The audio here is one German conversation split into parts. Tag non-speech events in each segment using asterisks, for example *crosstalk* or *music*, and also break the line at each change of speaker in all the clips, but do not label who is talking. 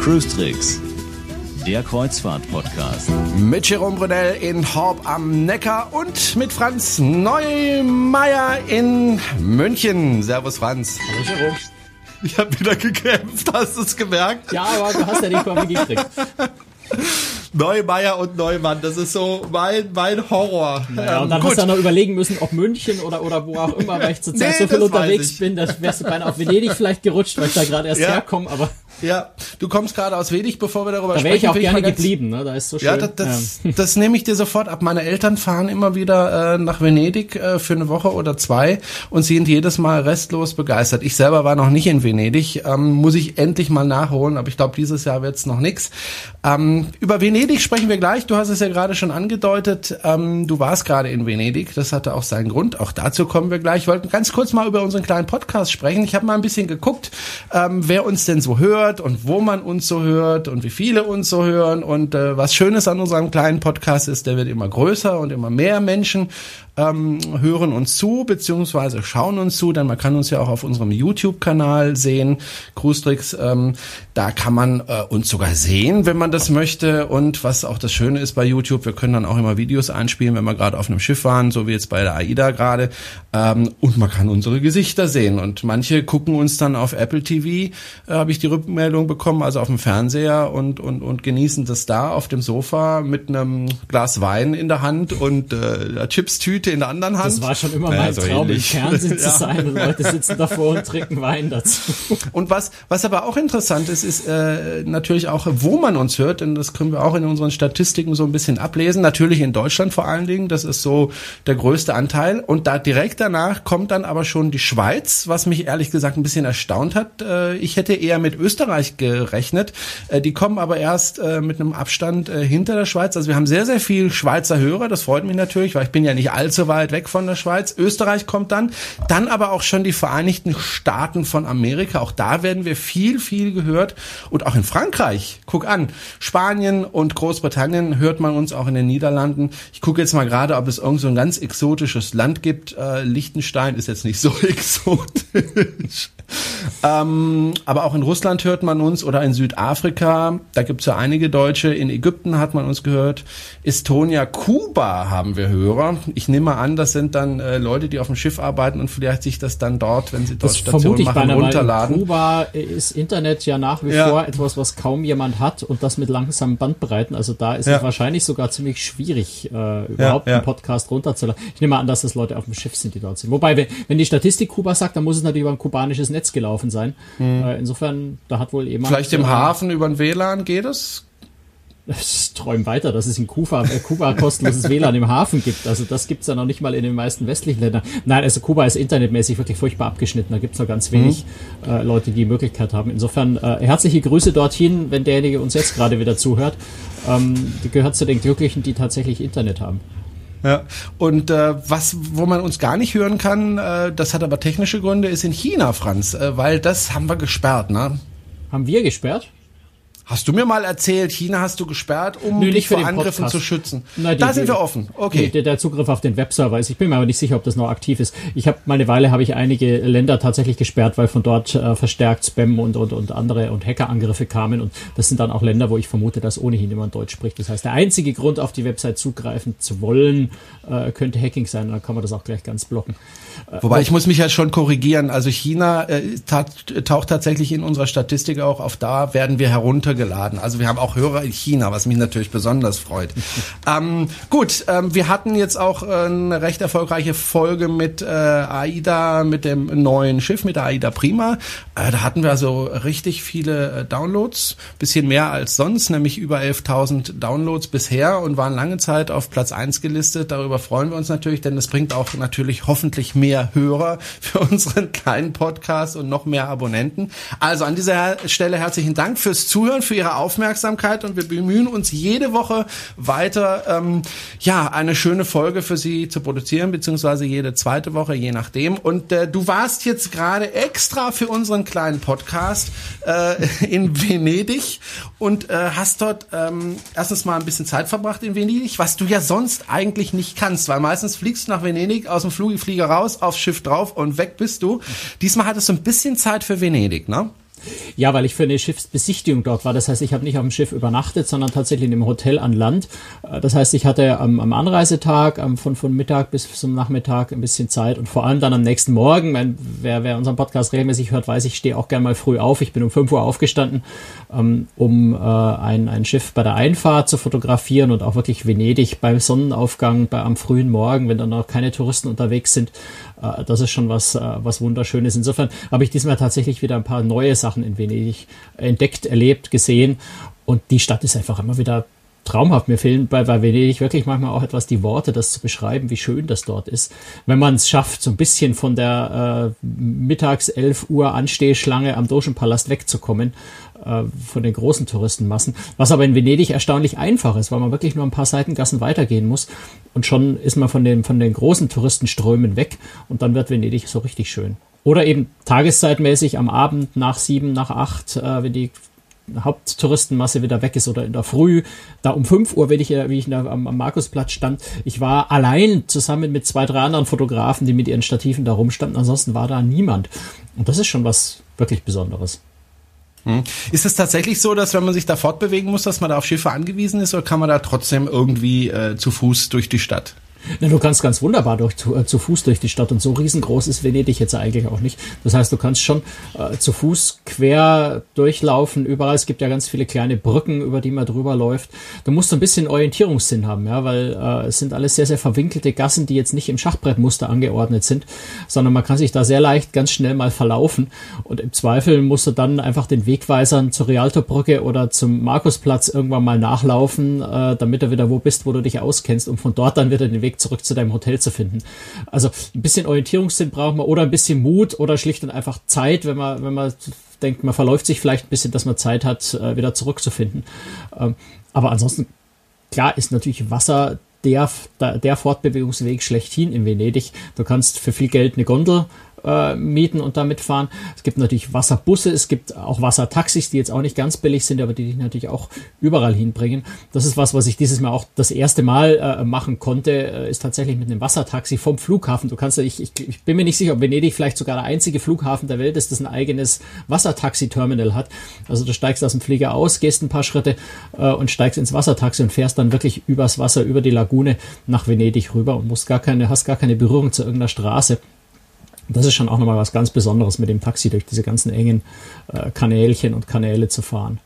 Cruise Tricks, der Kreuzfahrt-Podcast.
Mit Jerome Brunel in Horb am Neckar und mit Franz Neumeier in München. Servus Franz.
Hallo Jerome.
Ich habe wieder gekämpft, hast du es gemerkt?
Ja, aber du hast ja nicht mal gekriegt. *laughs*
Neumeier und Neumann, das ist so mein, mein Horror.
Naja, und dann
Ähm,
hast du noch überlegen müssen, ob München oder, oder wo auch immer, weil ich zurzeit *laughs*
Nee,
so viel
das
unterwegs bin, dass wärst du beinahe auf Venedig vielleicht gerutscht, weil ich da gerade erst
Ja.
herkomme, aber
Ja, du kommst gerade aus Venedig, bevor wir darüber
da
sprechen.
wäre ich auch gerne geblieben, ne? Da ist so schön.
Ja, das, das, *laughs* das nehme ich dir sofort ab. Meine Eltern fahren immer wieder äh, nach Venedig äh, für eine Woche oder zwei und sind jedes Mal restlos begeistert. Ich selber war noch nicht in Venedig, ähm, muss ich endlich mal nachholen, aber ich glaube, dieses Jahr wird's noch nix. Ähm, über Venedig sprechen wir gleich. Du hast es ja gerade schon angedeutet. Ähm, du warst gerade in Venedig. Das hatte auch seinen Grund. Auch dazu kommen wir gleich. Ich wollte ganz kurz mal über unseren kleinen Podcast sprechen. Ich habe mal ein bisschen geguckt, ähm, wer uns denn so hört und wo man uns so hört und wie viele uns so hören. Und äh, was Schönes an unserem kleinen Podcast ist, der wird immer größer und immer mehr Menschen ähm, hören uns zu, beziehungsweise schauen uns zu, denn man kann uns ja auch auf unserem YouTube-Kanal sehen, Cruistricks, ähm, da kann man äh, uns sogar sehen, wenn man das möchte. Und was auch das Schöne ist bei YouTube, wir können dann auch immer Videos einspielen, wenn wir gerade auf einem Schiff waren, so wie jetzt bei der AIDA gerade. Ähm, und man kann unsere Gesichter sehen. Und manche gucken uns dann auf Apple TV, äh, habe ich die Rückmeldung bekommen, also auf dem Fernseher und, und, und genießen das da auf dem Sofa mit einem Glas Wein in der Hand und äh, Chipstüte in der anderen Hand.
das war schon immer
Ja,
mein
so
Traum, im Fernsehen *laughs* zu sein und Leute sitzen davor und trinken Wein dazu.
Und was, was aber auch interessant ist, ist äh, natürlich auch, wo man uns hört, denn das können wir auch in unseren Statistiken so ein bisschen ablesen. Natürlich in Deutschland vor allen Dingen, das ist so der größte Anteil. Und da direkt danach kommt dann aber schon die Schweiz, was mich ehrlich gesagt ein bisschen erstaunt hat. Äh, ich hätte eher mit Österreich gerechnet. Äh, die kommen aber erst äh, mit einem Abstand äh, hinter der Schweiz. Also wir haben sehr, sehr viel Schweizer Hörer. Das freut mich natürlich, weil ich bin ja nicht allzu weit weg von der Schweiz. Österreich kommt dann. Dann aber auch schon die Vereinigten Staaten von Amerika. Auch da werden wir viel, viel gehört. Und auch in Frankreich. Guck an. Spanien und Großbritannien hört man uns auch in den Niederlanden. Ich gucke jetzt mal gerade, ob es irgend so ein ganz exotisches Land gibt. Liechtenstein ist jetzt nicht so *laughs* exotisch. Ähm, aber auch in Russland hört man uns oder in Südafrika, da gibt's ja einige Deutsche, in Ägypten hat man uns gehört, Estonia, Kuba haben wir Hörer. Ich nehme mal an, das sind dann äh, Leute, die auf dem Schiff arbeiten und vielleicht sich das dann dort, wenn sie dort
Das
Station machen,
weil in
runterladen.
Kuba ist Internet ja nach wie
Ja.
vor etwas, was kaum jemand hat und das mit langsamen Bandbreiten. Also da ist
Ja.
es wahrscheinlich sogar ziemlich schwieig, äh, überhaupt
ja.
einen Podcast runterzuladen. Ich nehme an, dass das Leute auf dem Schiff sind, die dort sind. Wobei, wenn, wenn die Statistik Kuba sagt, dann muss es natürlich über ein kubanisches Netz gelaufen sein. Äh, insofern, da hat wohl jemand...
Vielleicht im
äh,
Hafen über den WLAN geht es?
Ich träume weiter, dass es in Kuba, äh, Kuba kostenloses WLAN im Hafen gibt. Also das gibt's ja noch nicht mal in den meisten westlichen Ländern. Nein, also Kuba ist internetmäßig wirklich furchtbar abgeschnitten. Da gibt's noch ganz wenig äh, Leute, die die Möglichkeit haben. Insofern äh, herzliche Grüße dorthin, wenn derjenige uns jetzt gerade wieder zuhört. Ähm, die gehört zu den Glücklichen, die tatsächlich Internet haben.
Ja. Und äh, was, wo man uns gar nicht hören kann, äh, das hat aber technische Gründe, ist in China, Franz, äh, weil das haben wir gesperrt, ne?
Haben wir gesperrt?
Hast du mir mal erzählt, China hast du gesperrt, um
Nö,
dich vor Angriffen
Podcast.
zu schützen?
Na, die-
da sind
die-
wir offen. Okay.
Der, der Zugriff auf den Webserver ist. Ich bin mir aber nicht sicher, ob das noch aktiv ist. Ich habe mal eine Weile habe ich einige Länder tatsächlich gesperrt, weil von dort äh, verstärkt Spam und, und, und andere und Hackerangriffe kamen. Und das sind dann auch Länder, wo ich vermute, dass ohnehin niemand Deutsch spricht. Das heißt, der einzige Grund, auf die Website zugreifen zu wollen, äh, könnte Hacking sein. Dann kann man das auch gleich ganz blocken.
Wobei ich muss mich ja schon korrigieren. Also China äh, taucht tatsächlich in unserer Statistik auch auf. Da werden wir heruntergeladen. Also wir haben auch Hörer in China, was mich natürlich besonders freut. *laughs* ähm, gut, ähm, wir hatten jetzt auch äh, eine recht erfolgreiche Folge mit äh, AIDA, mit dem neuen Schiff, mit der AIDA Prima. Äh, da hatten wir also richtig viele äh, Downloads, bisschen mehr als sonst, nämlich über 11.000 Downloads bisher und waren lange Zeit auf Platz eins gelistet. Darüber freuen wir uns natürlich, denn das bringt auch natürlich hoffentlich mehr Hörer *laughs* für unseren kleinen Podcast und noch mehr Abonnenten. Also an dieser Stelle herzlichen Dank fürs Zuhören, Für Ihre Aufmerksamkeit und wir bemühen uns jede Woche weiter, ähm, ja, eine schöne Folge für Sie zu produzieren, beziehungsweise jede zweite Woche, je nachdem. Und äh, du warst jetzt gerade extra für unseren kleinen Podcast äh, in Venedig und äh, hast dort ähm, erstens mal ein bisschen Zeit verbracht in Venedig, was du ja sonst eigentlich nicht kannst, weil meistens fliegst du nach Venedig aus dem Flugflieger raus, aufs Schiff drauf und weg bist du. Diesmal hattest du ein bisschen Zeit für Venedig, ne?
Ja, weil ich für eine Schiffsbesichtigung dort war. Das heißt, ich habe nicht auf dem Schiff übernachtet, sondern tatsächlich in einem Hotel an Land. Äh, das heißt, ich hatte am, am Anreisetag am, von, von Mittag bis zum Nachmittag ein bisschen Zeit und vor allem dann am nächsten Morgen, mein, wer, wer unseren Podcast regelmäßig hört, weiß, ich stehe auch gern mal früh auf. Ich bin um 5 Uhr aufgestanden, ähm, um äh, ein, ein Schiff bei der Einfahrt zu fotografieren und auch wirklich Venedig beim Sonnenaufgang, bei, am frühen Morgen, wenn dann noch keine Touristen unterwegs sind. Äh, das ist schon was, äh, was Wunderschönes. Insofern habe ich diesmal tatsächlich wieder ein paar neue Sachen in Venedig entdeckt, erlebt, gesehen. Und die Stadt ist einfach immer wieder traumhaft. Mir fehlen bei, bei Venedig wirklich manchmal auch etwas die Worte, das zu beschreiben, wie schön das dort ist. Wenn man es schafft, so ein bisschen von der äh, mittags 11 Uhr Anstehschlange am Dogenpalast wegzukommen, äh, von den großen Touristenmassen. Was aber in Venedig erstaunlich einfach ist, weil man wirklich nur ein paar Seitengassen weitergehen muss. Und schon ist man von den, von den großen Touristenströmen weg und dann wird Venedig so richtig schön. Oder eben tageszeitmäßig am Abend nach sieben, nach acht, äh, wenn die Haupttouristenmasse wieder weg ist oder in der Früh, da um 5 Uhr, wenn ich, wie ich da am, am Markusplatz stand, ich war allein zusammen mit zwei, drei anderen Fotografen, die mit ihren Stativen da rumstanden, ansonsten war da niemand. Und das ist schon was wirklich Besonderes.
Hm. Ist es tatsächlich so, dass wenn man sich da fortbewegen muss, dass man da auf Schiffe angewiesen ist oder kann man da trotzdem irgendwie äh, zu Fuß durch die Stadt?
Na, du kannst ganz wunderbar durch, zu, äh, zu, Fuß durch die Stadt und so riesengroß ist Venedig jetzt eigentlich auch nicht. Das heißt, du kannst schon äh, zu Fuß quer durchlaufen. Überall, es gibt ja ganz viele kleine Brücken, über die man drüber läuft. Du musst ein bisschen Orientierungssinn haben, ja, weil äh, es sind alles sehr, sehr verwinkelte Gassen, die jetzt nicht im Schachbrettmuster angeordnet sind, sondern man kann sich da sehr leicht ganz schnell mal verlaufen. Und im Zweifel musst du dann einfach den Wegweisern zur Rialto-Brücke oder zum Markusplatz irgendwann mal nachlaufen, äh, damit du wieder wo bist, wo du dich auskennst, um von dort dann wieder den Weg Weg zurück zu deinem Hotel zu finden. Also ein bisschen Orientierungssinn braucht man oder ein bisschen Mut oder schlicht und einfach Zeit, wenn man, wenn man denkt, man verläuft sich vielleicht ein bisschen, dass man Zeit hat, äh, wieder zurückzufinden. Ähm, aber ansonsten, klar ist natürlich Wasser der, der Fortbewegungsweg schlechthin in Venedig. Du kannst für viel Geld eine Gondel äh, mieten und damit fahren. Es gibt natürlich Wasserbusse, es gibt auch Wassertaxis, die jetzt auch nicht ganz billig sind, aber die dich natürlich auch überall hinbringen. Das ist was, was ich dieses Mal auch das erste Mal äh, machen konnte, äh, ist tatsächlich mit einem Wassertaxi vom Flughafen. Du kannst, ich, ich, ich bin mir nicht sicher, ob Venedig vielleicht sogar der einzige Flughafen der Welt ist, das ein eigenes Wassertaxi-Terminal hat. Also du steigst aus dem Flieger aus, gehst ein paar Schritte äh, und steigst ins Wassertaxi und fährst dann wirklich übers Wasser, über die Lagune nach Venedig rüber und musst gar keine, hast gar keine Berührung zu irgendeiner Straße das ist schon auch nochmal was ganz Besonderes, mit dem Taxi durch diese ganzen engen äh, Kanälchen und Kanäle zu fahren.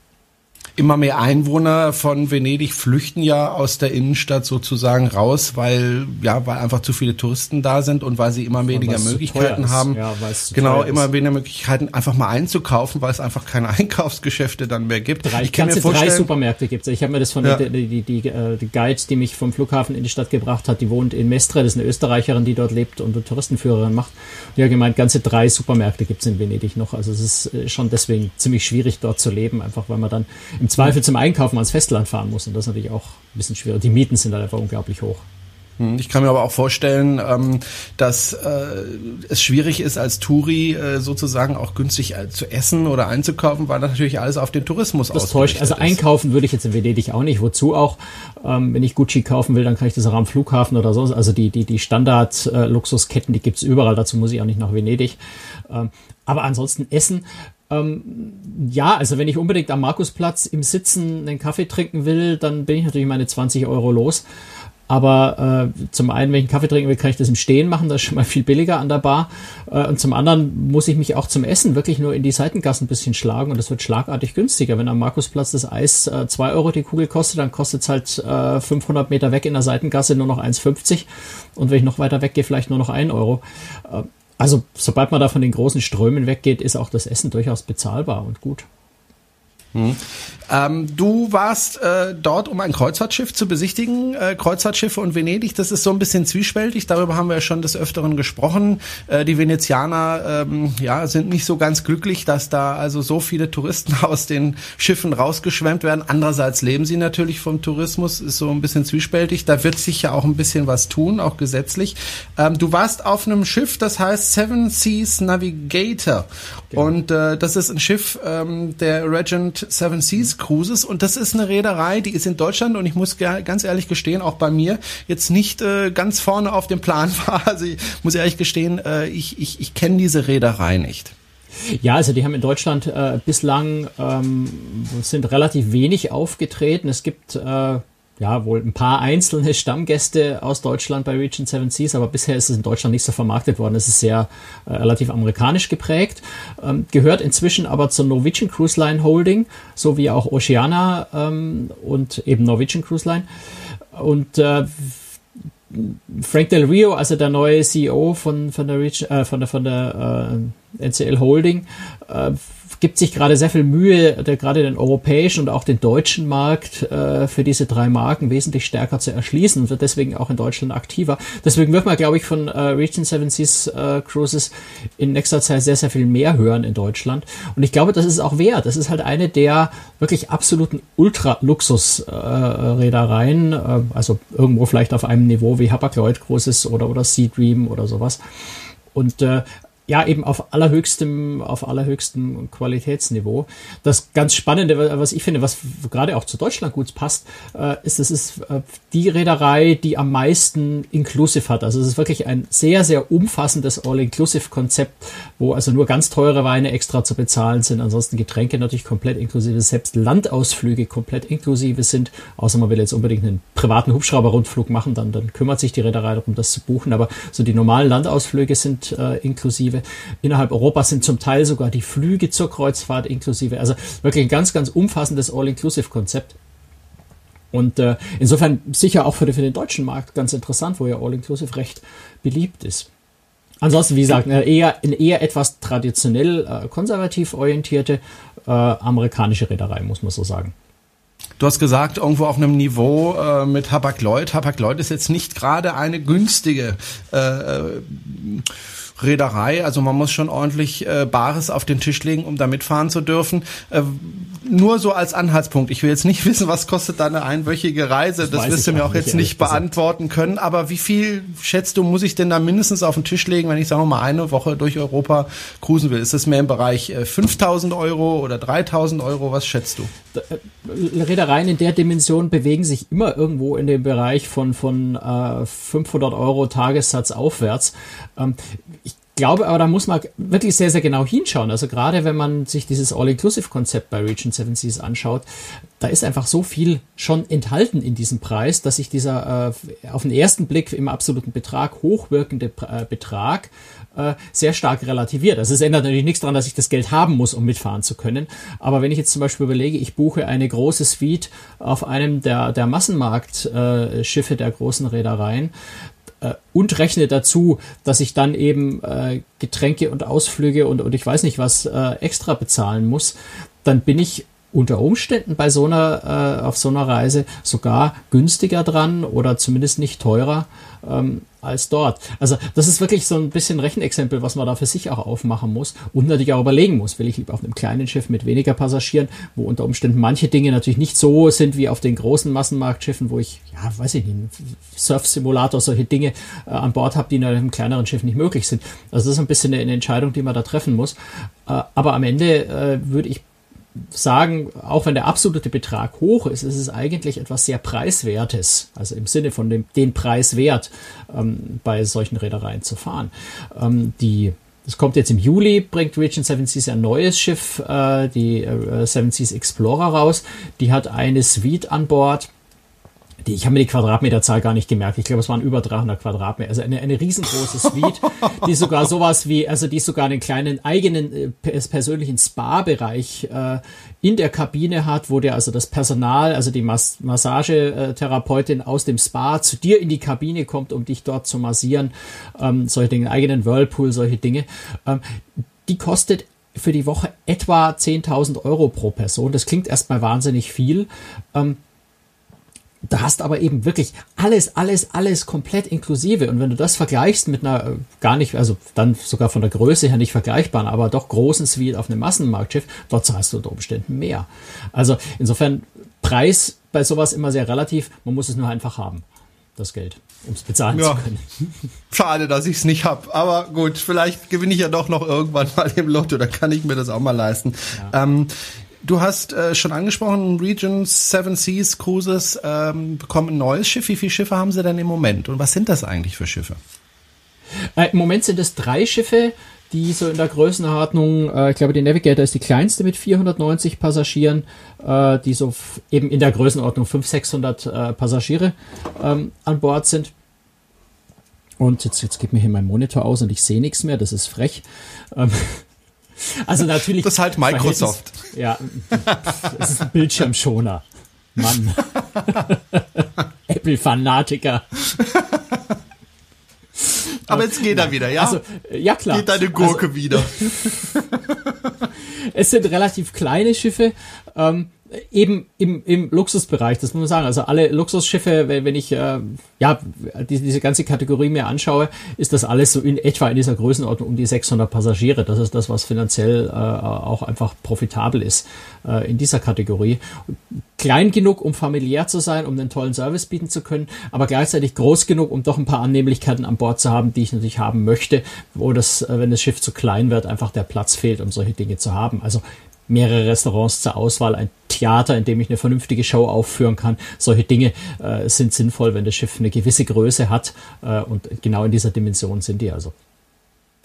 Immer mehr Einwohner von Venedig flüchten ja aus der Innenstadt sozusagen raus, weil ja, weil einfach zu viele Touristen da sind und weil sie immer weniger Möglichkeiten haben. Ja, genau, immer weniger Möglichkeiten einfach mal einzukaufen, weil es einfach keine *laughs* Einkaufsgeschäfte dann mehr gibt.
Drei, ich kann mir vorstellen, drei Supermärkte gibt es. Ich habe mir das von ja. die, die, die, äh, die Guide, die mich vom Flughafen in die Stadt gebracht hat, die wohnt in Mestre, das ist eine Österreicherin, die dort lebt und eine Touristenführerin macht. Die hat gemeint, ganze drei Supermärkte gibt es in Venedig noch. Also es ist äh, schon deswegen ziemlich schwierig dort zu leben, einfach weil man dann im Zweifel zum Einkaufen ans Festland fahren muss. Und das ist natürlich auch ein bisschen schwierig. Die Mieten sind dann einfach unglaublich hoch.
Hm, ich kann mir aber auch vorstellen, ähm, dass äh, es schwierig ist, als Touri äh, sozusagen auch günstig äh, zu essen oder einzukaufen, weil das natürlich alles auf den Tourismus
Das täuscht. Also einkaufen würde ich jetzt in Venedig auch nicht. Wozu auch? Ähm, wenn ich Gucci kaufen will, dann kann ich das auch am Flughafen oder so. Also die, die, die Standard-Luxusketten, die gibt's überall. Dazu muss ich auch nicht nach Venedig. Ähm, aber ansonsten Essen ähm, ja, also wenn ich unbedingt am Markusplatz im Sitzen einen Kaffee trinken will, dann bin ich natürlich meine 20 Euro los. Aber äh, zum einen, wenn ich einen Kaffee trinken will, kann ich das im Stehen machen, das ist schon mal viel billiger an der Bar. Äh, und zum anderen muss ich mich auch zum Essen wirklich nur in die Seitengassen ein bisschen schlagen und das wird schlagartig günstiger. Wenn am Markusplatz das Eis äh, 2 Euro die Kugel kostet, dann kostet es halt äh, 500 Meter weg in der Seitengasse nur noch 1,50 und wenn ich noch weiter weggehe, vielleicht nur noch 1 Euro. Also, sobald man da von den großen Strömen weggeht, ist auch das Essen durchaus bezahlbar und gut.
Hm. Ähm, du warst äh, dort, um ein Kreuzfahrtschiff zu besichtigen. Äh, Kreuzfahrtschiffe und Venedig, das ist so ein bisschen zwiespältig. Darüber haben wir ja schon des Öfteren gesprochen. Äh, die Venezianer ähm, ja, sind nicht so ganz glücklich, dass da also so viele Touristen *laughs* aus den Schiffen rausgeschwemmt werden. Andererseits leben sie natürlich vom Tourismus, ist so ein bisschen zwiespältig. Da wird sich ja auch ein bisschen was tun, auch gesetzlich. Ähm, du warst auf einem Schiff, das heißt Seven Seas Navigator. Genau. Und äh, das ist ein Schiff ähm, der Regent Seven Seas Cruises und das ist eine Reederei, die ist in Deutschland und ich muss ganz ehrlich gestehen, auch bei mir jetzt nicht äh, ganz vorne auf dem Plan *laughs* war. Also ich muss ehrlich gestehen, äh, ich, ich, ich kenne diese Reederei nicht.
Ja, also die haben in Deutschland äh, bislang ähm, sind relativ wenig aufgetreten. Es gibt äh, ja, wohl ein paar einzelne Stammgäste aus Deutschland bei Region Seven Seas, aber bisher ist es in Deutschland nicht so vermarktet worden. Es ist sehr äh, relativ amerikanisch geprägt, ähm, gehört inzwischen aber zur Norwegian Cruise Line Holding, so wie auch Oceana ähm, und eben Norwegian Cruise Line. Und äh, Frank Del Rio, also der neue CEO von, von der, Region, äh, von der, von der äh, NCL Holding, äh, gibt sich gerade sehr viel Mühe, der, gerade den europäischen und auch den deutschen Markt äh, für diese drei Marken wesentlich stärker zu erschließen und wird deswegen auch in Deutschland aktiver. Deswegen wird man, glaube ich, von äh, Region Seven Seas äh, Cruises in nächster Zeit sehr, sehr viel mehr hören in Deutschland. Und ich glaube, das ist auch wert. Das ist halt eine der wirklich absoluten Ultra-Luxus-Reedereien, äh, äh, also irgendwo vielleicht auf einem Niveau wie Hapag-Lloyd Cruises oder, oder Sea Dream oder sowas. Und äh, ja, eben auf allerhöchstem, auf allerhöchstem Qualitätsniveau. Das ganz Spannende, was ich finde, was gerade auch zu Deutschland gut passt, äh, ist, es ist äh, die Reederei, die am meisten Inclusive hat. Also es ist wirklich ein sehr, sehr umfassendes All-Inclusive-Konzept, wo also nur ganz teure Weine extra zu bezahlen sind, ansonsten Getränke natürlich komplett inklusive, selbst Landausflüge komplett inklusive sind, außer man will jetzt unbedingt einen privaten Hubschrauber-Rundflug machen, dann, dann kümmert sich die Reederei darum, das zu buchen, aber so die normalen Landausflüge sind äh, inklusive inklusive. Innerhalb Europas sind zum Teil sogar die Flüge zur Kreuzfahrt inklusive. Also wirklich ein ganz, ganz umfassendes All-Inclusive-Konzept. Und äh, insofern sicher auch für, für den deutschen Markt ganz interessant, wo ja All-Inclusive recht beliebt ist. Ansonsten, wie gesagt, eine eher, eine eher etwas traditionell äh, konservativ orientierte äh, amerikanische Reederei, muss man so sagen.
Du hast gesagt, irgendwo auf einem Niveau äh, mit Hapag-Lloyd. Hapag-Lloyd ist jetzt nicht gerade eine günstige äh, äh Reederei. Also man muss schon ordentlich äh, Bares auf den Tisch legen, um da mitfahren zu dürfen. Äh, nur so als Anhaltspunkt. Ich will jetzt nicht *laughs* wissen, was kostet da eine einwöchige Reise. Das, das wirst du mir auch jetzt nicht beantworten können. Aber wie viel, schätzt du, muss ich denn da mindestens auf den Tisch legen, wenn ich, sagen wir mal, eine Woche durch Europa cruisen will? Ist das mehr im Bereich äh, 5000 Euro oder 3000 Euro? Was schätzt du?
Äh, Reedereien in der Dimension bewegen sich immer irgendwo in dem Bereich von, von äh, 500 Euro Tagessatz aufwärts. Ähm, ich glaube aber, da muss man wirklich sehr, sehr genau hinschauen. Also gerade wenn man sich dieses All-Inclusive-Konzept bei Region 7 Seas anschaut, da ist einfach so viel schon enthalten in diesem Preis, dass sich dieser äh, auf den ersten Blick im absoluten Betrag hochwirkende äh, Betrag äh, sehr stark relativiert. Also es ändert natürlich nichts daran, dass ich das Geld haben muss, um mitfahren zu können. Aber wenn ich jetzt zum Beispiel überlege, ich buche eine große Suite auf einem der, der Massenmarktschiffe der großen Reedereien, äh, und rechne dazu, dass ich dann eben äh, Getränke und Ausflüge und, und ich weiß nicht was äh, extra bezahlen muss, dann bin ich unter Umständen bei so einer, äh, auf so einer Reise sogar günstiger dran oder zumindest nicht teurer ähm, als dort. Also das ist wirklich so ein bisschen Rechenexempel, was man da für sich auch aufmachen muss und natürlich auch überlegen muss, will ich lieber auf einem kleinen Schiff mit weniger Passagieren, wo unter Umständen manche Dinge natürlich nicht so sind wie auf den großen Massenmarktschiffen, wo ich, ja, weiß ich nicht, Surf-Simulator, solche Dinge äh, an Bord habe, die in einem kleineren Schiff nicht möglich sind. Also das ist ein bisschen eine, eine Entscheidung, die man da treffen muss. Äh, aber am Ende äh, würde ich sagen, auch wenn der absolute Betrag hoch ist, ist es eigentlich etwas sehr Preiswertes, also im Sinne von dem den Preiswert ähm, bei solchen Reedereien zu fahren. Ähm, die das kommt jetzt im Juli, bringt Region Seven Seas ein neues Schiff, äh, die äh, Seven Seas Explorer raus. Die hat eine Suite an Bord, die, ich habe mir die Quadratmeterzahl gar nicht gemerkt. Ich glaube, es waren über 300 Quadratmeter. Also eine, eine riesengroße Suite, die sogar sowas wie, also die sogar einen kleinen eigenen äh, persönlichen Spa-Bereich äh, in der Kabine hat, wo der also das Personal, also die Mas Massagetherapeutin aus dem Spa zu dir in die Kabine kommt, um dich dort zu massieren. Ähm, solche Dinge, eigenen Whirlpool, solche Dinge. Ähm, die kostet für die Woche etwa 10.000 Euro pro Person. Das klingt erstmal wahnsinnig viel. Ähm, da hast aber eben wirklich alles, alles, alles komplett inklusive. Und wenn du das vergleichst mit einer äh, gar nicht, also dann sogar von der Größe her nicht vergleichbaren, aber doch großen Suite auf einem Massenmarktschiff, dort zahlst du unter Umständen mehr. Also insofern Preis bei sowas immer sehr relativ. Man muss es nur einfach haben, das Geld, um es bezahlen ja. zu können. *laughs*
Schade, dass ich es nicht habe. Aber gut, vielleicht gewinne ich ja doch noch irgendwann *laughs* mal im Lotto. Da kann ich mir das auch mal leisten. Ja. Ähm, Du hast äh, schon angesprochen, Region Seven Seas Cruises ähm, bekommen ein neues Schiff. Wie viele Schiffe haben sie denn im Moment? Und was sind das eigentlich für Schiffe?
Äh, Im Moment sind es drei Schiffe, die so in der Größenordnung, äh, ich glaube, die Navigator ist die kleinste mit 490 Passagieren, äh, die so eben in der Größenordnung 500, 600 äh, Passagiere ähm, an Bord sind. Und jetzt, jetzt geht mir hier mein Monitor aus und ich sehe nichts mehr, das ist frech. Ähm, also natürlich.
Das ist halt Microsoft.
Ja, es ist ein Bildschirmschoner. Mann. *laughs* Apple-Fanatiker.
Aber jetzt geht er wieder, ja?
Also, ja klar.
Geht deine Gurke also, wieder. *laughs*
es sind relativ kleine Schiffe. Ähm, eben im, im Luxusbereich, das muss man sagen. Also alle Luxusschiffe, wenn, wenn ich äh, ja die, diese ganze Kategorie mir anschaue, ist das alles so in etwa in dieser Größenordnung um die 600 Passagiere. Das ist das, was finanziell äh, auch einfach profitabel ist äh, in dieser Kategorie. Klein genug, um familiär zu sein, um einen tollen Service bieten zu können, aber gleichzeitig groß genug, um doch ein paar Annehmlichkeiten an Bord zu haben, die ich natürlich haben möchte, wo das, äh, wenn das Schiff zu klein wird, einfach der Platz fehlt, um solche Dinge zu haben. Also mehrere Restaurants zur Auswahl, ein Theater, in dem ich eine vernünftige Show aufführen kann. Solche Dinge äh, sind sinnvoll, wenn das Schiff eine gewisse Größe hat äh, und genau in dieser Dimension sind die also.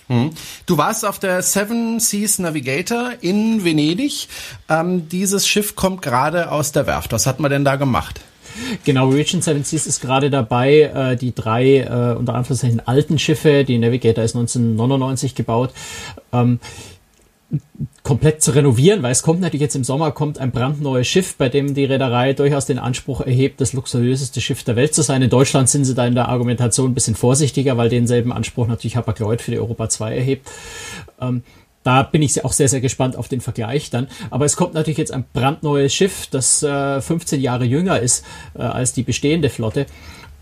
Hm. Du warst auf der Seven Seas Navigator in Venedig. Ähm, dieses Schiff kommt gerade aus der Werft. Was hat man denn da gemacht?
Genau, Region Seven Seas ist gerade dabei, äh, die drei äh, unter Anführungszeichen alten Schiffe, die Navigator ist 1999 gebaut, ähm, komplett zu renovieren, weil es kommt natürlich jetzt im Sommer kommt ein brandneues Schiff, bei dem die Reederei durchaus den Anspruch erhebt, das luxuriöseste Schiff der Welt zu sein. In Deutschland sind sie da in der Argumentation ein bisschen vorsichtiger, weil denselben Anspruch natürlich Hapag-Lloyd für die Europa 2 erhebt. Ähm, da bin ich auch sehr, sehr gespannt auf den Vergleich dann. Aber es kommt natürlich jetzt ein brandneues Schiff, das äh, 15 Jahre jünger ist äh, als die bestehende Flotte.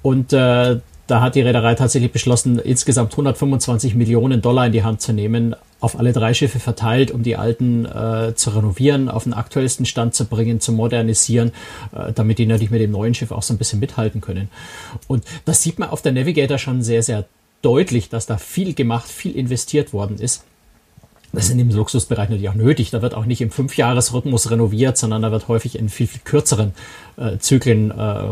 Und äh, da hat die Reederei tatsächlich beschlossen, insgesamt 125 Millionen Dollar in die Hand zu nehmen, auf alle drei Schiffe verteilt, um die alten äh, zu renovieren, auf den aktuellsten Stand zu bringen, zu modernisieren, äh, damit die natürlich mit dem neuen Schiff auch so ein bisschen mithalten können. Und das sieht man auf der Navigator schon sehr, sehr deutlich, dass da viel gemacht, viel investiert worden ist. Das ist in dem Luxusbereich natürlich auch nötig. Da wird auch nicht im Fünfjahresrhythmus renoviert, sondern da wird häufig in viel, viel kürzeren äh, Zyklen äh,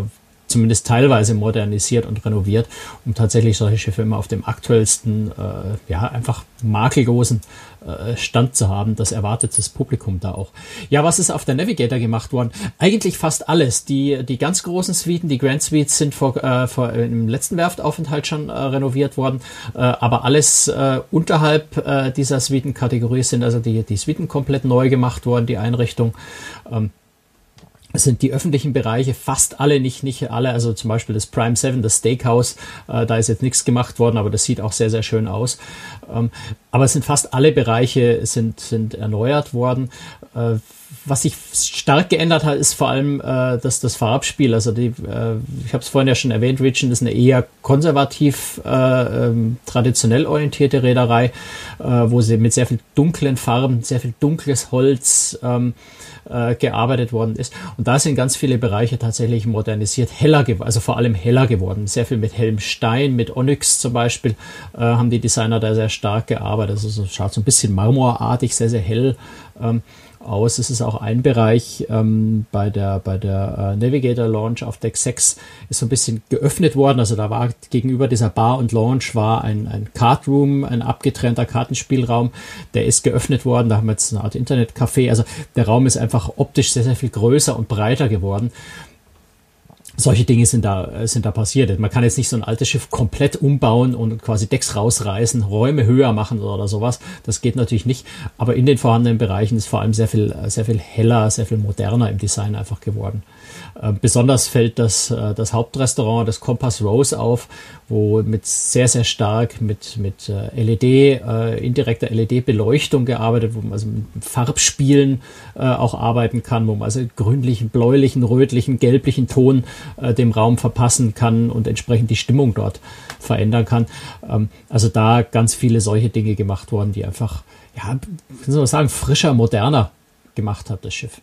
zumindest teilweise modernisiert und renoviert, um tatsächlich solche Schiffe immer auf dem aktuellsten, äh, ja, einfach makellosen äh, Stand zu haben. Das erwartet das Publikum da auch. Ja, was ist auf der Navigator gemacht worden? Eigentlich fast alles. Die, die ganz großen Suiten, die Grand Suites sind vor, äh, vor im letzten Werftaufenthalt schon äh, renoviert worden, äh, aber alles äh, unterhalb äh, dieser Suitenkategorie sind also die, die Suiten komplett neu gemacht worden, die Einrichtung. Ähm, sind die öffentlichen Bereiche fast alle, nicht, nicht alle, also zum Beispiel das Prime 7, das Steakhouse, äh, da ist jetzt nichts gemacht worden, aber das sieht auch sehr, sehr schön aus. Ähm, aber es sind fast alle Bereiche sind, sind erneuert worden. Äh, was sich stark geändert hat, ist vor allem äh, das, das Farbspiel. Also die, äh, ich habe es vorhin ja schon erwähnt, Region ist eine eher konservativ, äh, ähm, traditionell orientierte Reederei, äh, wo sie mit sehr viel dunklen Farben, sehr viel dunkles Holz, ähm, äh, gearbeitet worden ist. Und da sind ganz viele Bereiche tatsächlich modernisiert, heller geworden, also vor allem heller geworden. Sehr viel mit hellem Stein, mit Onyx zum Beispiel, äh, haben die Designer da sehr stark gearbeitet. Also so, schaut so ein bisschen marmorartig, sehr, sehr hell. Ähm, aus. Es ist auch ein Bereich ähm, bei der, bei der äh, Navigator Launch auf Deck 6 ist so ein bisschen geöffnet worden. Also da war gegenüber dieser Bar und Launch war ein, ein Card Room, ein abgetrennter Kartenspielraum. Der ist geöffnet worden. Da haben wir jetzt eine Art Internetcafé. Also der Raum ist einfach optisch sehr, sehr viel größer und breiter geworden. Solche Dinge sind da, sind da passiert. Man kann jetzt nicht so ein altes Schiff komplett umbauen und quasi Decks rausreißen, Räume höher machen oder sowas. Das geht natürlich nicht. Aber in den vorhandenen Bereichen ist vor allem sehr viel, sehr viel heller, sehr viel moderner im Design einfach geworden. Äh, besonders fällt das, äh, das Hauptrestaurant, das Compass Rose auf, wo mit sehr, sehr stark mit, mit äh, LED, indirekter LED-Beleuchtung gearbeitet, wo man also mit Farbspielen auch arbeiten kann, wo man also grünlichen, bläulichen, rötlichen, gelblichen Ton dem Raum verpassen kann und entsprechend die Stimmung dort verändern kann. Ähm, also da ganz viele solche Dinge gemacht worden, die einfach, ja, wie soll man sagen, frischer, moderner gemacht hat, das Schiff.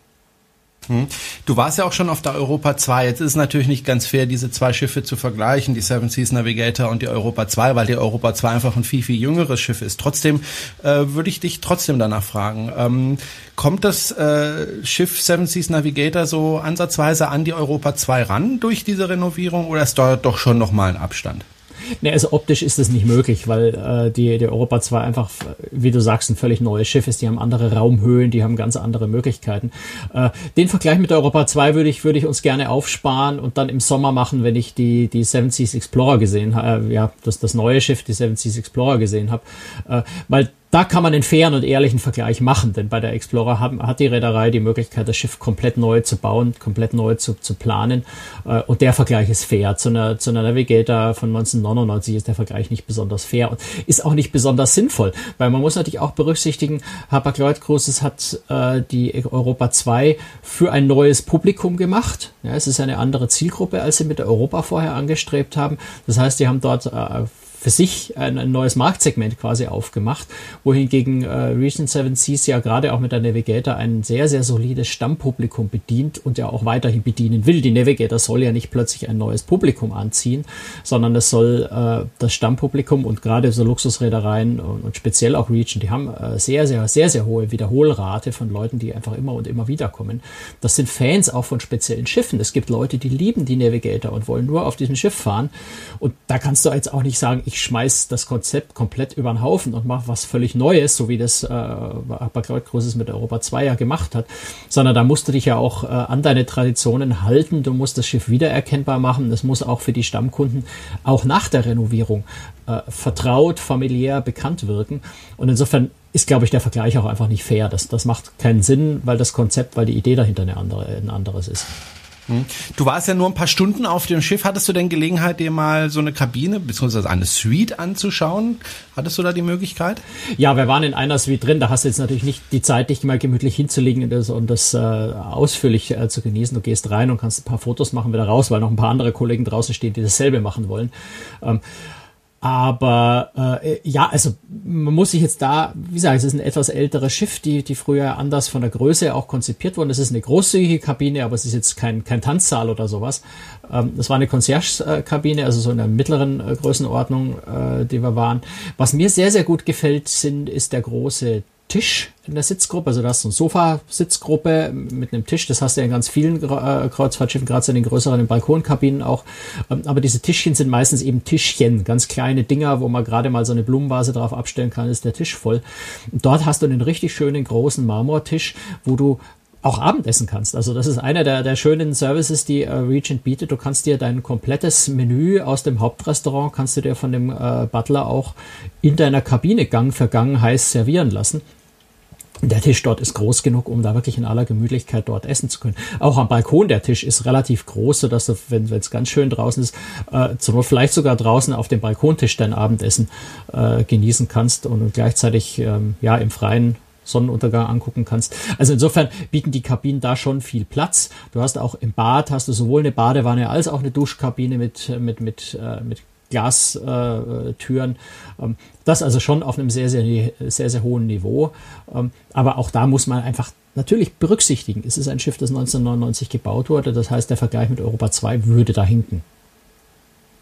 Hm. Du warst ja auch schon auf der Europa 2. Jetzt ist es natürlich nicht ganz fair, diese zwei Schiffe zu vergleichen, die Seven Seas Navigator und die Europa 2, weil die Europa 2 einfach ein viel, viel jüngeres Schiff ist. Trotzdem äh, würde ich dich trotzdem danach fragen. Ähm, kommt das äh, Schiff Seven Seas Navigator so ansatzweise an die Europa 2 ran durch diese Renovierung oder ist da doch schon nochmal ein Abstand?
Ne, also optisch ist das nicht möglich, weil äh, die, die Europa 2 einfach, wie du sagst, ein völlig neues Schiff ist. Die haben andere Raumhöhen, die haben ganz andere Möglichkeiten. Äh, den Vergleich mit der Europa 2 würde ich, würde ich uns gerne aufsparen und dann im Sommer machen, wenn ich die, die Seven Seas Explorer gesehen habe, äh, ja, das, das neue Schiff, die Seven Seas Explorer gesehen habe. Äh, weil da kann man einen fairen und ehrlichen Vergleich machen, denn bei der Explorer haben, hat die Reederei die Möglichkeit, das Schiff komplett neu zu bauen, komplett neu zu, zu planen. Äh, und der Vergleich ist fair. Zu einer, zu einer Navigator von 1999 ist der Vergleich nicht besonders fair und ist auch nicht besonders sinnvoll, weil man muss natürlich auch berücksichtigen, Hapag-Lloyd Cruises hat äh, die Europa 2 für ein neues Publikum gemacht. Ja, es ist eine andere Zielgruppe, als sie mit der Europa vorher angestrebt haben. Das heißt, die haben dort äh, für sich ein, ein, neues Marktsegment quasi aufgemacht, wohingegen äh, Region 7 Seas ja gerade auch mit der Navigator ein sehr, sehr solides Stammpublikum bedient und ja auch weiterhin bedienen will. Die Navigator soll ja nicht plötzlich ein neues Publikum anziehen, sondern es soll äh, das Stammpublikum und gerade so Luxusreedereien und, und speziell auch Region, die haben äh, sehr, sehr, sehr, sehr hohe Wiederholrate von Leuten, die einfach immer und immer wieder kommen. Das sind Fans auch von speziellen Schiffen. Es gibt Leute, die lieben die Navigator und wollen nur auf diesem Schiff fahren. Und da kannst du jetzt auch nicht sagen, ich ich schmeiß das Konzept komplett über den Haufen und mache was völlig Neues, so wie das äh, Backleut Großes mit Europa 2 ja gemacht hat, sondern da musst du dich ja auch äh, an deine Traditionen halten, du musst das Schiff wiedererkennbar machen, es muss auch für die Stammkunden auch nach der Renovierung äh, vertraut, familiär, bekannt wirken und insofern ist, glaube ich, der Vergleich auch einfach nicht fair. Das, das macht keinen Sinn, weil das Konzept, weil die Idee dahinter eine andere, ein anderes ist.
Hm. Du warst ja nur ein paar Stunden auf dem Schiff. Hattest du denn Gelegenheit, dir mal so eine Kabine bzw. eine Suite anzuschauen? Hattest du da die Möglichkeit?
Ja, wir waren in einer Suite drin. Da hast du jetzt natürlich nicht die Zeit, dich mal gemütlich hinzulegen und das, und das äh, ausführlich äh, zu genießen. Du gehst rein und kannst ein paar Fotos machen, wieder raus, weil noch ein paar andere Kollegen draußen stehen, die dasselbe machen wollen. Ähm, aber äh, ja, also man muss sich jetzt da, wie gesagt, es ist ein etwas älteres Schiff, die, die früher anders von der Größe auch konzipiert wurden. Es ist eine großzügige Kabine, aber es ist jetzt kein, kein Tanzsaal oder sowas. Ähm, das war eine Concierge-Kabine, also so in der mittleren äh, Größenordnung, äh, die wir waren. Was mir sehr, sehr gut gefällt, sind, ist der große Tisch in der Sitzgruppe. Also da hast du eine Sofa-Sitzgruppe mit einem Tisch. Das hast du ja in ganz vielen äh, Kreuzfahrtschiffen, gerade in den größeren Balkonkabinen auch. Ähm, aber diese Tischchen sind meistens eben Tischchen, ganz kleine Dinger, wo man gerade mal so eine Blumenvase drauf abstellen kann, ist der Tisch voll. Dort hast du einen richtig schönen großen Marmortisch, wo du auch Abendessen kannst. Also das ist einer der, der schönen Services, die äh, Regent bietet. Du kannst dir dein komplettes Menü aus dem Hauptrestaurant, kannst du dir von dem äh, Butler auch in deiner Kabine Gang für Gang heiß servieren lassen. Der Tisch dort ist groß genug, um da wirklich in aller Gemütlichkeit dort essen zu können. Auch am Balkon der Tisch ist relativ groß, sodass du, wenn es ganz schön draußen ist, äh, zur vielleicht sogar draußen auf dem Balkontisch dein Abendessen äh, genießen kannst und gleichzeitig ähm, ja im Freien Sonnenuntergang angucken kannst. Also insofern bieten die Kabinen da schon viel Platz. Du hast auch im Bad hast du sowohl eine Badewanne als auch eine Duschkabine mit mit mit äh, mit Glastüren. Äh, ähm, das also schon auf einem sehr, sehr, sehr, sehr hohen Niveau. Ähm, aber auch da muss man einfach natürlich berücksichtigen. Es ist ein Schiff, das 1999 gebaut wurde. Das heißt, der Vergleich mit Europa 2 würde da hinken.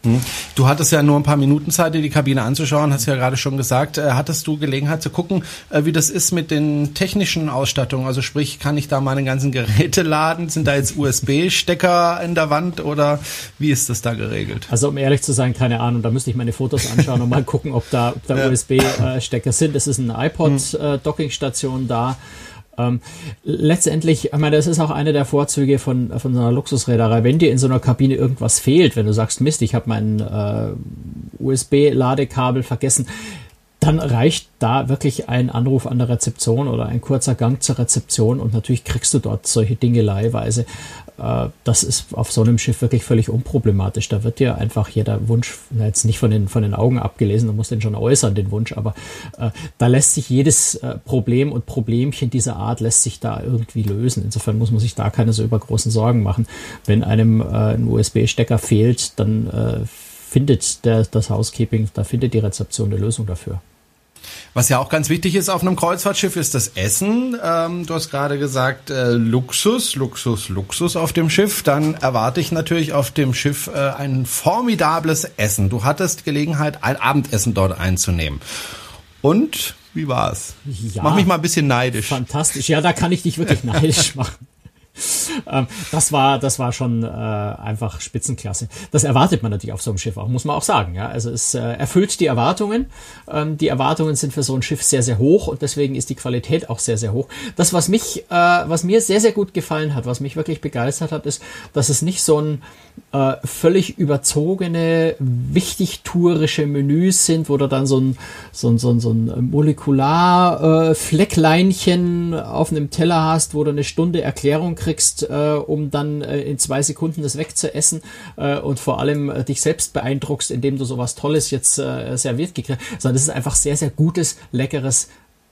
Hm. Du hattest ja nur ein paar Minuten Zeit, dir die Kabine anzuschauen, hast ja gerade schon gesagt. Äh, hattest du Gelegenheit zu gucken, äh, wie das ist mit den technischen Ausstattungen? Also sprich, kann ich da meine ganzen Geräte laden? Sind da jetzt USB-Stecker in der Wand oder wie ist das da geregelt?
Also um ehrlich zu sein, keine Ahnung. Da müsste ich meine Fotos anschauen und mal gucken, ob da, ob da ja. USB-Stecker sind. Es ist eine iPod-Dockingstation hm. äh, da. Ähm, letztendlich, ich meine, das ist auch einer der Vorzüge von, von so einer Luxusreederei. Wenn dir in so einer Kabine irgendwas fehlt, wenn du sagst, Mist, ich habe mein äh, USB-Ladekabel vergessen, dann reicht da wirklich ein Anruf an der Rezeption oder ein kurzer Gang zur Rezeption und natürlich kriegst du dort solche Dinge leihweise. Äh, das ist auf so einem Schiff wirklich völlig unproblematisch. Da wird dir einfach jeder Wunsch, jetzt nicht von den, von den Augen abgelesen, du musst den schon äußern, den Wunsch, aber äh, da lässt sich jedes äh, Problem und Problemchen dieser Art lässt sich da irgendwie lösen. Insofern muss man sich da keine so übergroßen Sorgen machen. Wenn einem äh, ein USB-Stecker fehlt, dann äh, findet der, das Housekeeping, da findet die Rezeption eine Lösung dafür.
Was ja auch ganz wichtig ist auf einem Kreuzfahrtschiff, ist das Essen. Ähm, du hast gerade gesagt, äh, Luxus, Luxus, Luxus auf dem Schiff. Dann erwarte ich natürlich auf dem Schiff äh, ein formidables Essen. Du hattest Gelegenheit, ein Abendessen dort einzunehmen. Und wie war's? Ja, Mach mich mal ein bisschen neidisch.
Fantastisch. Ja, da kann ich dich wirklich *laughs* neidisch machen. *laughs* Ähm, das war, das war schon äh, einfach Spitzenklasse. Das erwartet man natürlich auf so einem Schiff auch, muss man auch sagen. Ja, also es äh, erfüllt die Erwartungen. Ähm, die Erwartungen sind für so ein Schiff sehr, sehr hoch und deswegen ist die Qualität auch sehr, sehr hoch. Das, was mich, äh, was mir sehr, sehr gut gefallen hat, was mich wirklich begeistert hat, ist, dass es nicht so ein äh, völlig überzogene, wichtigtuerische Menüs sind, wo du dann so ein, so ein, so ein, so ein Molekular-Fleckleinchen äh, auf einem Teller hast, wo du eine Stunde Erklärung kriegst, äh, um dann äh, in zwei Sekunden das wegzuessen äh, und vor allem äh, dich selbst beeindruckst, indem du sowas Tolles jetzt äh, serviert gekriegt hast, sondern das ist einfach sehr, sehr gutes, leckeres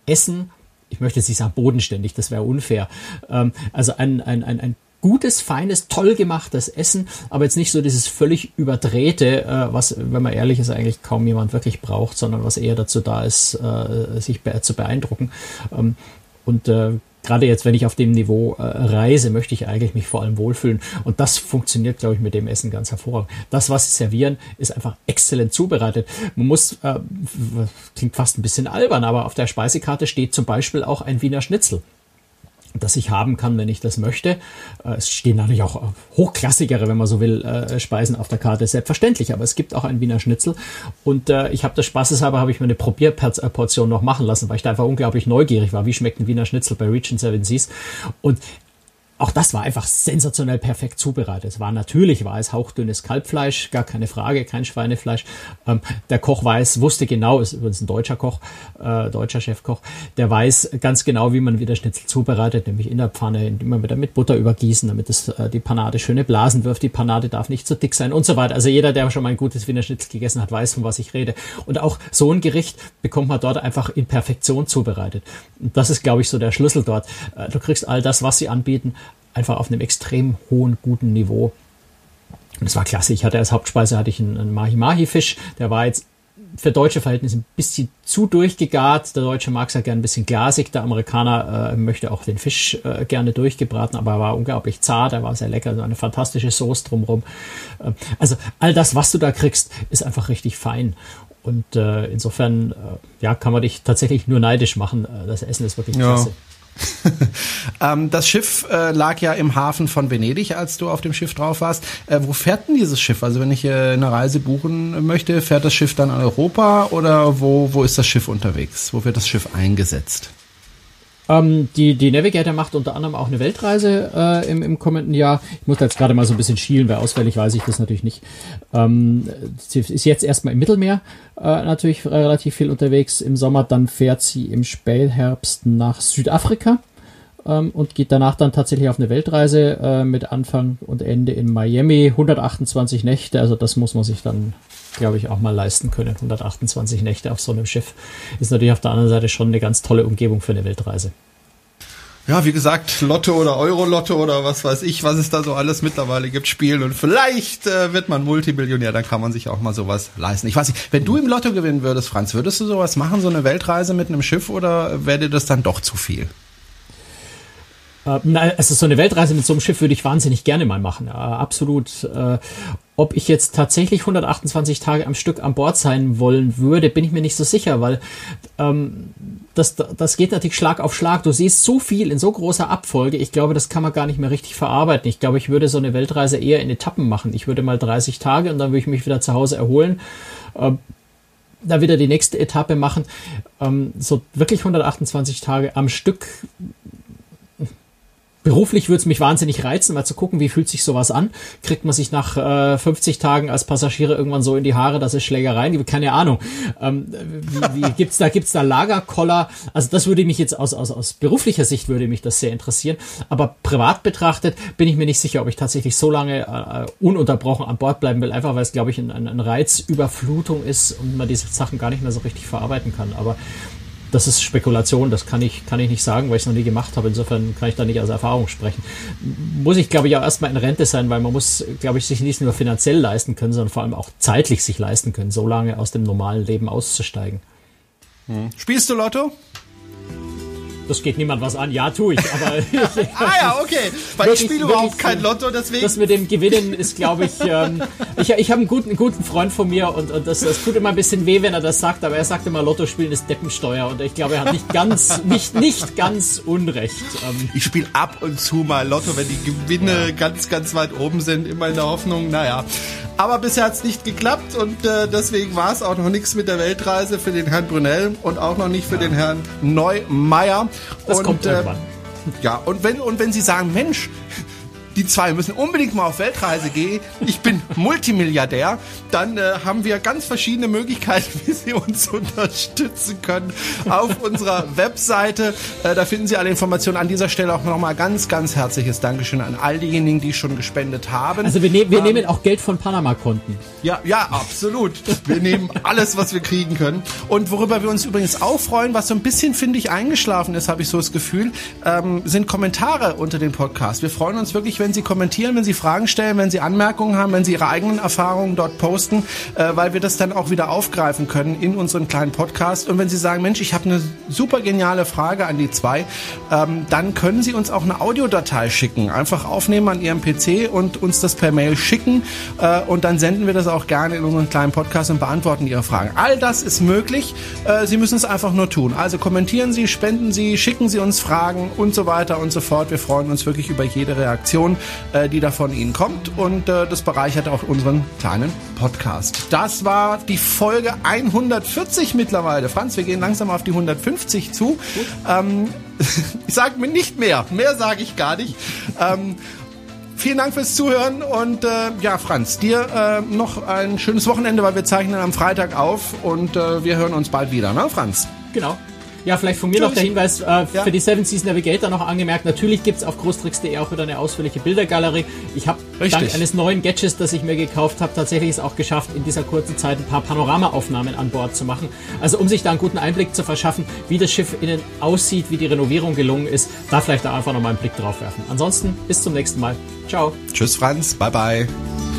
Essen. Ich möchte jetzt nicht sagen bodenständig, das wäre unfair. Ähm, also ein, ein, ein, ein gutes, feines, toll gemachtes Essen, aber jetzt nicht so dieses völlig überdrehte, äh, was, wenn man ehrlich ist, eigentlich kaum jemand wirklich braucht, sondern was eher dazu da ist, äh, sich be zu beeindrucken. Ähm, und äh, gerade jetzt, wenn ich auf dem Niveau äh, reise, möchte ich eigentlich mich vor allem wohlfühlen. Und das funktioniert, glaube ich, mit dem Essen ganz hervorragend. Das, was sie servieren, ist einfach exzellent zubereitet. Man muss, äh, klingt fast ein bisschen albern, aber auf der Speisekarte steht zum Beispiel auch ein Wiener Schnitzel das ich haben kann, wenn ich das möchte. Äh, es stehen natürlich auch hochklassigere, wenn man so will, äh, Speisen auf der Karte, selbstverständlich, aber es gibt auch ein Wiener Schnitzel. Und äh, ich habe das spaßeshalber, habe ich mir eine Probierportion noch machen lassen, weil ich da einfach unglaublich neugierig war, wie schmeckt ein Wiener Schnitzel bei Region Seven Seas? Und auch das war einfach sensationell perfekt zubereitet. Es war natürlich, war es hauchdünnes Kalbfleisch, gar keine Frage, kein Schweinefleisch. Ähm, der Koch weiß, wusste genau, ist übrigens ein deutscher Koch, äh, deutscher Chefkoch, der weiß ganz genau, wie man wieder Schnitzel zubereitet, nämlich in der Pfanne, immer wieder mit Butter übergießen, damit es äh, die Panade schöne Blasen wirft. Die Panade darf nicht zu dick sein und so weiter. Also jeder, der schon mal ein gutes Wiener Schnitzel gegessen hat, weiß, von was ich rede. Und auch so ein Gericht bekommt man dort einfach in Perfektion zubereitet. Und das ist, glaube ich, so der Schlüssel dort. Äh, du kriegst all das, was sie anbieten, einfach auf einem extrem hohen, guten Niveau. Und das war klasse. Ich hatte als Hauptspeise hatte ich einen, einen Mahi-Mahi-Fisch. Der war jetzt für deutsche Verhältnisse ein bisschen zu durchgegart. Der Deutsche mag es ja gerne ein bisschen glasig. Der Amerikaner äh, möchte auch den Fisch äh, gerne durchgebraten, aber er war unglaublich zart, er war sehr lecker, so eine fantastische Soße drumherum. Äh, also all das, was du da kriegst, ist einfach richtig fein. Und äh, insofern, äh, ja, kann man dich tatsächlich nur neidisch machen. Äh, das Essen ist wirklich klasse. *laughs*
Ähm, das Schiff äh, lag ja im Hafen von Venedig, als du auf dem Schiff drauf warst. Äh, wo fährt denn dieses Schiff? Also wenn ich äh, eine Reise buchen möchte, fährt das Schiff dann in Europa oder wo, wo ist das Schiff unterwegs? Wo wird das Schiff eingesetzt?
Ähm, die, die Navigator macht unter anderem auch eine Weltreise äh, im, im kommenden Jahr. Ich muss jetzt gerade mal so ein bisschen schielen, weil ausfällig weiß ich das natürlich nicht. Ähm, sie ist jetzt erstmal im Mittelmeer äh, natürlich relativ viel unterwegs im Sommer. Dann fährt sie im Spätherbst nach Südafrika ähm, und geht danach dann tatsächlich auf eine Weltreise äh, mit Anfang und Ende in Miami. 128 Nächte, also das muss man sich dann glaube ich, auch mal leisten können. 128 Nächte auf so einem Schiff ist natürlich auf der anderen Seite schon eine ganz tolle Umgebung für eine Weltreise.
Ja, wie gesagt, Lotto oder Euro-Lotto oder was weiß ich, was es da so alles mittlerweile gibt, spielen und vielleicht äh, wird man Multimillionär, dann kann man sich auch mal sowas leisten. Ich weiß nicht, wenn du im Lotto gewinnen würdest, Franz, würdest du sowas machen, so eine Weltreise mit einem Schiff oder wäre dir das dann doch zu viel?
Äh, also so eine Weltreise mit so einem Schiff würde ich wahnsinnig gerne mal machen. Äh, absolut. Äh, ob ich jetzt tatsächlich 128 Tage am Stück an Bord sein wollen würde, bin ich mir nicht so sicher, weil ähm, das, das geht natürlich Schlag auf Schlag. Du siehst so viel in so großer Abfolge. Ich glaube, das kann man gar nicht mehr richtig verarbeiten. Ich glaube, ich würde so eine Weltreise eher in Etappen machen. Ich würde mal 30 Tage und dann würde ich mich wieder zu Hause erholen. Ähm, da wieder die nächste Etappe machen. Ähm, so wirklich 128 Tage am Stück Beruflich würde es mich wahnsinnig reizen, mal zu gucken, wie fühlt sich sowas an. Kriegt man sich nach äh, 50 Tagen als Passagiere irgendwann so in die Haare, dass es Schlägereien gibt? Keine Ahnung. Ähm, wie, wie gibt's da gibt's da Lagerkoller? Also das würde mich jetzt aus, aus, aus beruflicher Sicht würde mich das sehr interessieren. Aber privat betrachtet bin ich mir nicht sicher, ob ich tatsächlich so lange äh, ununterbrochen an Bord bleiben will, einfach weil es, glaube ich, ein, ein Reizüberflutung ist und man diese Sachen gar nicht mehr so richtig verarbeiten kann. Aber das ist Spekulation, das kann ich, kann ich nicht sagen, weil ich es noch nie gemacht habe. Insofern kann ich da nicht aus Erfahrung sprechen. Muss ich, glaube ich, auch erstmal in Rente sein, weil man muss, glaube ich, sich nicht nur finanziell leisten können, sondern vor allem auch zeitlich sich leisten können, so lange aus dem normalen Leben auszusteigen.
Hm. Spielst du Lotto?
Das geht niemand was an. Ja, tue ich, aber. *laughs* *laughs*
ah ja, okay. Weil ich spiele überhaupt kein Lotto, deswegen.
Das mit dem Gewinnen ist, glaube ich, *laughs* ähm, ich, ich habe einen guten, guten Freund von mir und, und das, das tut immer ein bisschen weh, wenn er das sagt, aber er sagt immer, Lotto spielen ist Deppensteuer und ich glaube, er hat nicht ganz, nicht, nicht ganz unrecht.
Ähm, ich spiele ab und zu mal Lotto, wenn die Gewinne ja. ganz, ganz weit oben sind, immer in der Hoffnung, naja. Aber bisher hat es nicht geklappt und äh, deswegen war es auch noch nichts mit der Weltreise für den Herrn Brunel und auch noch nicht für ja. den Herrn Neumeier.
Das und, kommt irgendwann.
Äh, ja, und wenn, und wenn Sie sagen, Mensch, die zwei müssen unbedingt mal auf Weltreise gehen, ich bin *laughs* Multimilliardär, dann äh, haben wir ganz verschiedene Möglichkeiten, *laughs* wie Sie uns unterstützen können auf unserer *laughs* Webseite. Äh, da finden Sie alle Informationen. An dieser Stelle auch nochmal ganz, ganz herzliches Dankeschön an all diejenigen, die schon gespendet haben.
Also wir, ne wir ähm, nehmen auch Geld von Panama-Konten.
Ja, ja, absolut. Wir nehmen alles, was wir kriegen können. Und worüber wir uns übrigens auch freuen, was so ein bisschen, finde ich, eingeschlafen ist, habe ich so das Gefühl, ähm, sind Kommentare unter dem Podcast. Wir freuen uns wirklich, wenn Sie kommentieren, wenn Sie Fragen stellen, wenn Sie Anmerkungen haben, wenn Sie Ihre eigenen Erfahrungen dort posten, äh, weil wir das dann auch wieder aufgreifen können in unseren kleinen Podcast. Und wenn Sie sagen, Mensch, ich habe eine super geniale Frage an die zwei, ähm, dann können Sie uns auch eine Audiodatei schicken. Einfach aufnehmen an Ihrem PC und uns das per Mail schicken. Äh, und dann senden wir das auch gerne in unseren kleinen Podcast und beantworten Ihre Fragen. All das ist möglich. Äh, Sie müssen es einfach nur tun. Also kommentieren Sie, spenden Sie, schicken Sie uns Fragen und so weiter und so fort. Wir freuen uns wirklich über jede Reaktion. Information, äh, die da von Ihnen kommt. Und äh, das bereichert auch unseren kleinen Podcast. Das war die Folge 140 mittlerweile. Franz, wir gehen langsam auf die 150 zu. Ähm, *laughs* ich sage mir nicht mehr. Mehr sage ich gar nicht. Ähm, vielen Dank fürs Zuhören und äh, ja, Franz, dir äh, noch ein schönes Wochenende, weil wir zeichnen am Freitag auf und äh, wir hören uns bald wieder, ne, Franz?
Genau. Ja, vielleicht von mir Tschüss. noch der Hinweis äh, ja. für die Seven Seas Navigator noch angemerkt. Natürlich gibt's auf großtricks.de auch wieder eine ausführliche Bildergalerie. Ich habe dank eines neuen Gadgets, das ich mir gekauft habe, tatsächlich es auch geschafft, in dieser kurzen Zeit ein paar Panoramaaufnahmen an Bord zu machen. Also um sich da einen guten Einblick zu verschaffen, wie das Schiff innen aussieht, wie die Renovierung gelungen ist, da vielleicht da einfach nochmal einen Blick drauf werfen. Ansonsten bis zum nächsten Mal. Ciao.
Tschüss Franz, bye bye.